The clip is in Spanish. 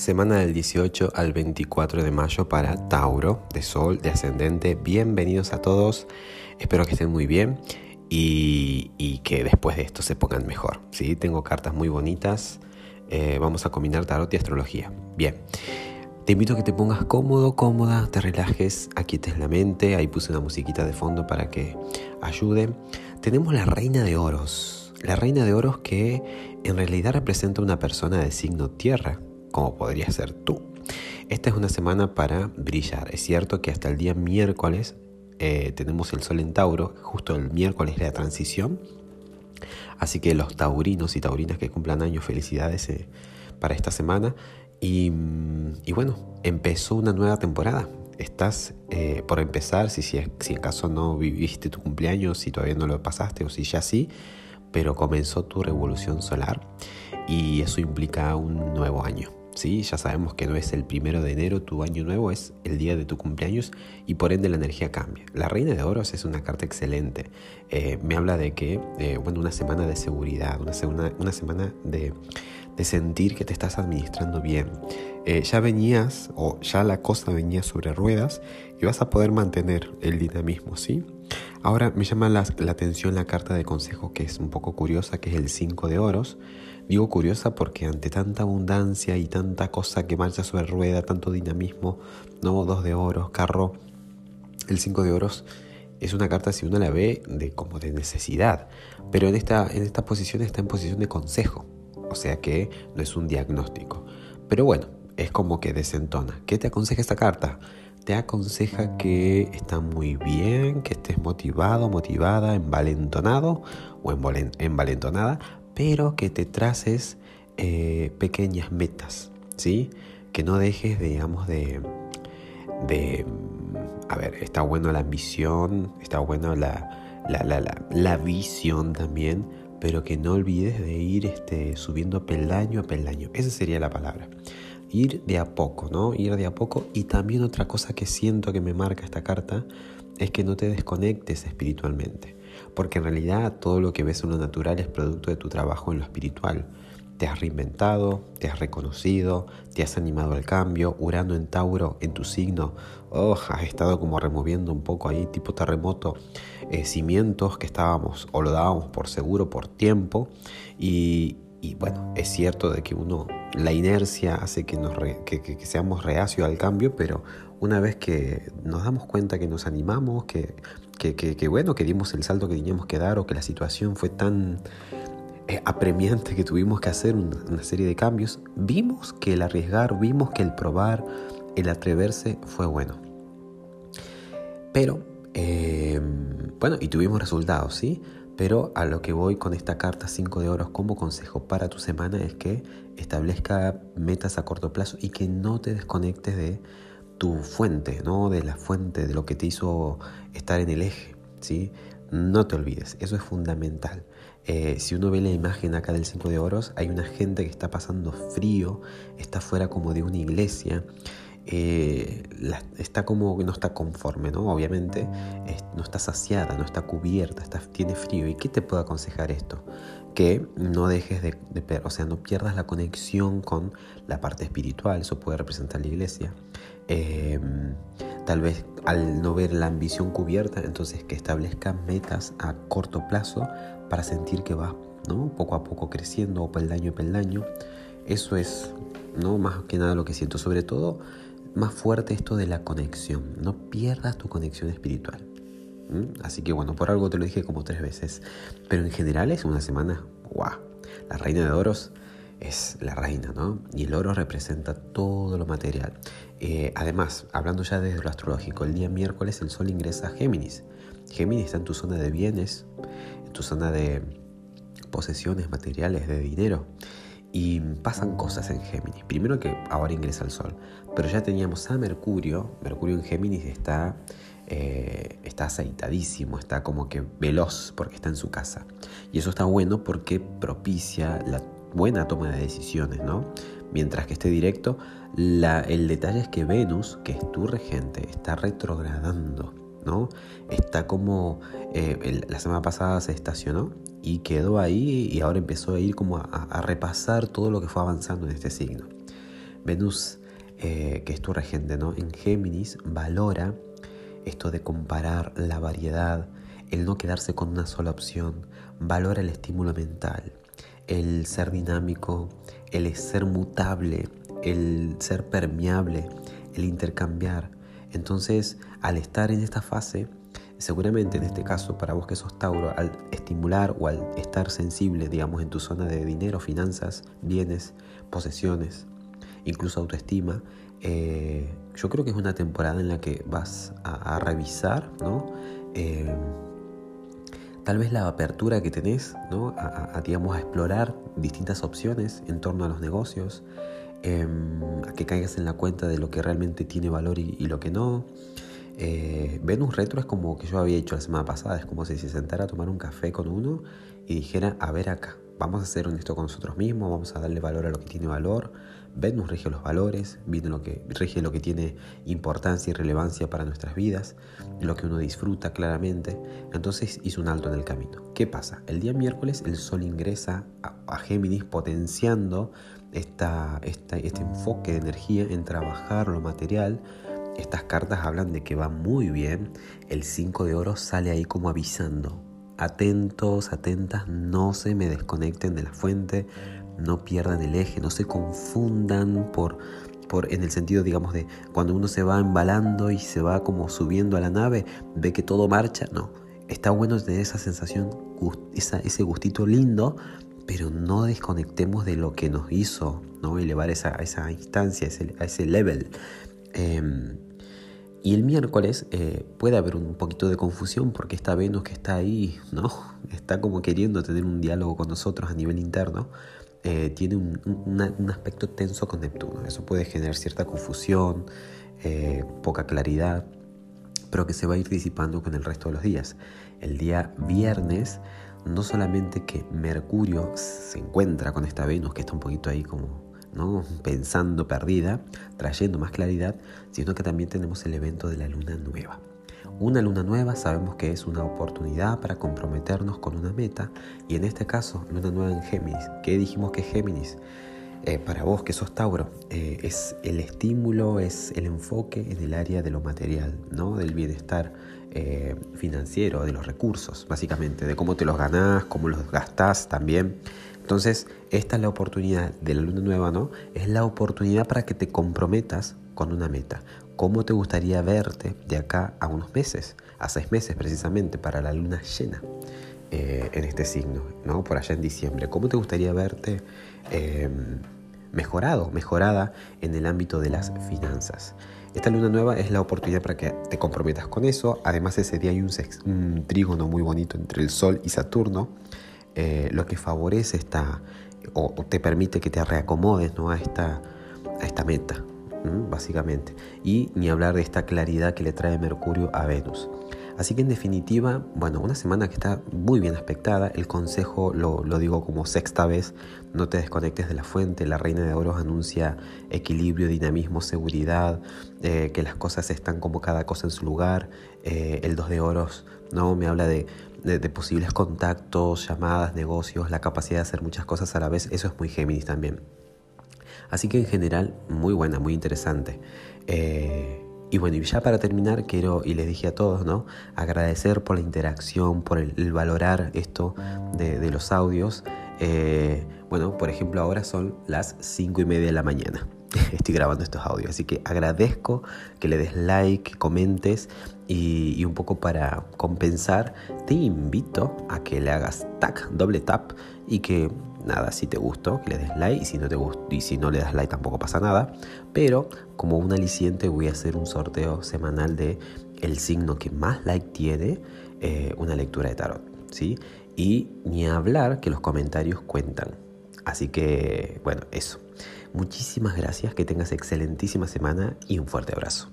Semana del 18 al 24 de mayo para Tauro, de Sol, de Ascendente. Bienvenidos a todos. Espero que estén muy bien y, que después de esto se pongan mejor. ¿sí? Tengo cartas muy bonitas. Eh, vamos a combinar tarot y astrología. Bien. Te invito a que te pongas cómodo, cómoda, te relajes, aquietes la mente. Ahí puse una musiquita de fondo para que ayude. Tenemos la reina de oros. La reina de oros que en realidad representa una persona de signo tierra como podría ser tú. Esta es una semana para brillar. Es cierto que hasta el día miércoles eh, tenemos el sol en Tauro, justo el miércoles la transición. Así que los taurinos y taurinas que cumplan años, felicidades eh, para esta semana. Mm, y, bueno, empezó una nueva temporada. Estás eh, por empezar, si, si, si acaso no viviste tu cumpleaños, si todavía no lo pasaste o si ya sí, pero comenzó tu revolución solar y eso implica un nuevo año. ¿Sí? Ya sabemos que no es el primero de enero, tu año nuevo es el día de tu cumpleaños y por ende la energía cambia. La Reina de Oros es una carta excelente. Eh, me habla de que, eh, bueno, una semana de seguridad, una, semana de, de, sentir que te estás administrando bien. Eh, ya venías o ya la cosa venía sobre ruedas y vas a poder mantener el dinamismo, ¿sí? Ahora me llama la, atención la carta de consejo que es un poco curiosa, que es el 5 de oros. Digo curiosa porque ante tanta abundancia y tanta cosa que marcha sobre rueda, tanto dinamismo, no dos de oros, carro, el cinco de oros es una carta si uno la ve de como de necesidad, pero en esta, en esta posición está en posición de consejo, o sea que no es un diagnóstico. Pero bueno, es como que desentona. ¿Qué te aconseja esta carta? Te aconseja que está muy bien, que estés motivado, motivada, envalentonado o envalentonada pero que te traces eh, pequeñas metas, ¿sí? Que no dejes, digamos, de, de... A ver, está bueno la ambición, está bueno la, la, visión también, pero que no olvides de ir este, subiendo peldaño a peldaño. Esa sería la palabra. Ir de a poco, ¿no? Ir de a poco. Y también otra cosa que siento que me marca esta carta es que no te desconectes espiritualmente porque en realidad todo lo que ves en lo natural es producto de tu trabajo en lo espiritual. Te has reinventado, te has reconocido, te has animado al cambio, Urano en Tauro, en tu signo, oh, has estado como removiendo un poco ahí, tipo terremoto, eh, cimientos que estábamos o lo dábamos por seguro por tiempo y, bueno, es cierto de que uno, la inercia hace que, nos que, seamos reacios al cambio, pero una vez que nos damos cuenta que nos animamos, que que, bueno, que dimos el salto que teníamos que dar o que la situación fue tan eh, apremiante que tuvimos que hacer una, serie de cambios, vimos que el arriesgar, vimos que el probar, el atreverse fue bueno. Pero, em, bueno, y tuvimos resultados, ¿sí? Pero a lo que voy con esta carta 5 de oros como consejo para tu semana es que establezca metas a corto plazo y que no te desconectes de tu fuente, ¿no? De la fuente, de lo que te hizo estar en el eje, ¿sí? No te olvides, eso es fundamental. Eh, si uno ve la imagen acá del 5 de oros, hay una gente que está pasando frío, está fuera como de una iglesia, eh, está como no está conforme, ¿no? Obviamente no está saciada, no está cubierta, está, tiene frío. ¿Y qué te puedo aconsejar esto? Que no dejes de, de, o sea, no pierdas la conexión con la parte espiritual, eso puede representar la iglesia. Em, tal vez al no ver la ambición cubierta, entonces que establezca metas a corto plazo para sentir que va ¿no? poco a poco creciendo o peldaño a peldaño. Eso es ¿no? más que nada lo que siento. Sobre todo, más fuerte esto de la conexión. No pierdas tu conexión espiritual. Así que bueno, por algo te lo dije como tres veces. Pero en general es una semana, ¡guau! La reina de oros es la reina, ¿no? Y el oro representa todo lo material. Eh, además, hablando ya desde lo astrológico, el día miércoles el Sol ingresa a Géminis. Géminis está en tu zona de bienes, en tu zona de posesiones materiales, de dinero. Y pasan cosas en Géminis. Primero que ahora ingresa el Sol, pero ya teníamos a Mercurio. Mercurio en Géminis está, eh, está aceitadísimo, está como que veloz porque está en su casa. Y eso está bueno porque propicia la buena toma de decisiones, ¿no? Mientras que esté directo, el detalle es que Venus, que es tu regente, está retrogradando. ¿no? Está como eh, la semana pasada se estacionó y quedó ahí y ahora empezó a ir como a, repasar todo lo que fue avanzando en este signo. Venus, eh, que es tu regente, ¿no? En Géminis valora esto de comparar la variedad, el no quedarse con una sola opción, valora el estímulo mental, el ser dinámico, el ser mutable, el ser permeable, el intercambiar. Entonces, al estar en esta fase, seguramente en este caso para vos que sos Tauro, al estimular o al estar sensible, digamos, en tu zona de dinero, finanzas, bienes, posesiones, incluso autoestima, eh, yo creo que es una temporada en la que vas a, revisar, ¿no? Eh, tal vez la apertura que tenés, ¿no? A, digamos, a explorar distintas opciones en torno a los negocios, em, a que caigas en la cuenta de lo que realmente tiene valor y, lo que no. Eh, Venus Retro es como que yo había hecho la semana pasada, es como si se sentara a tomar un café con uno y dijera, a ver acá, vamos a ser honestos con nosotros mismos, vamos a darle valor a lo que tiene valor. Venus rige los valores, lo que, rige lo que tiene importancia y relevancia para nuestras vidas, lo que uno disfruta claramente. Entonces hizo un alto en el camino. ¿Qué pasa? El día miércoles el Sol ingresa a, Géminis potenciando esta, este enfoque de energía en trabajar lo material. Estas cartas hablan de que va muy bien. El 5 de oro sale ahí como avisando atentos, atentas, no se me desconecten de la fuente, no pierdan el eje, no se confundan por, por, en el sentido, digamos, de cuando uno se va embalando y se va como subiendo a la nave, ve que todo marcha, no. Está bueno tener esa sensación, ese gustito lindo, pero no desconectemos de lo que nos hizo, ¿no? Elevar esa, esa instancia, a ese level. Em, y el miércoles eh, puede haber un poquito de confusión porque esta Venus que está ahí, ¿no? Está como queriendo tener un diálogo con nosotros a nivel interno. Eh, tiene un, aspecto tenso con Neptuno. Eso puede generar cierta confusión, eh, poca claridad, pero que se va a ir disipando con el resto de los días. El día viernes, no solamente que Mercurio se encuentra con esta Venus que está un poquito ahí como ¿no? pensando perdida, trayendo más claridad, sino que también tenemos el evento de la luna nueva. Una luna nueva sabemos que es una oportunidad para comprometernos con una meta y en este caso luna nueva en Géminis. ¿Qué dijimos que Géminis? Eh, para vos que sos Tauro, eh, es el estímulo, es el enfoque en el área de lo material, ¿no? del bienestar eh, financiero, de los recursos, básicamente, de cómo te los ganás, cómo los gastás también. Entonces, esta es la oportunidad de la luna nueva, ¿no? Es la oportunidad para que te comprometas con una meta. ¿Cómo te gustaría verte de acá a unos meses? A seis meses precisamente, para la luna llena eh, en este signo, ¿no? Por allá en diciembre. ¿Cómo te gustaría verte em, mejorado, mejorada en el ámbito de las finanzas? Esta luna nueva es la oportunidad para que te comprometas con eso. Además, ese día hay un, un trígono muy bonito entre el Sol y Saturno eh, lo que favorece esta, o, te permite que te reacomodes ¿no? a, esta, a esta meta, básicamente. Y ni hablar de esta claridad que le trae Mercurio a Venus. Así que en definitiva, bueno, una semana que está muy bien aspectada. El consejo lo, digo como sexta vez, no te desconectes de la fuente. La reina de oros anuncia equilibrio, dinamismo, seguridad, eh, que las cosas están como cada cosa en su lugar. Eh, el dos de oros no me habla de de, posibles contactos, llamadas, negocios, la capacidad de hacer muchas cosas a la vez, eso es muy Géminis también. Así que en general, muy buena, muy interesante. Eh, y bueno, y ya para terminar, quiero, y les dije a todos, ¿no? Agradecer por la interacción, por el, valorar esto de, los audios. Eh, bueno, por ejemplo, ahora son las 5 y media de la mañana. estoy grabando estos audios. Así que agradezco que le des like, comentes y, un poco para compensar, te invito a que le hagas tag, doble tap y que nada, si te gustó, que le des like y si no te y si no le das like tampoco pasa nada. Pero como un aliciente voy a hacer un sorteo semanal de el signo que más like tiene, eh, una lectura de tarot, ¿sí? Y ni hablar que los comentarios cuentan. Así que, bueno, eso. Muchísimas gracias, que tengas excelentísima semana y un fuerte abrazo.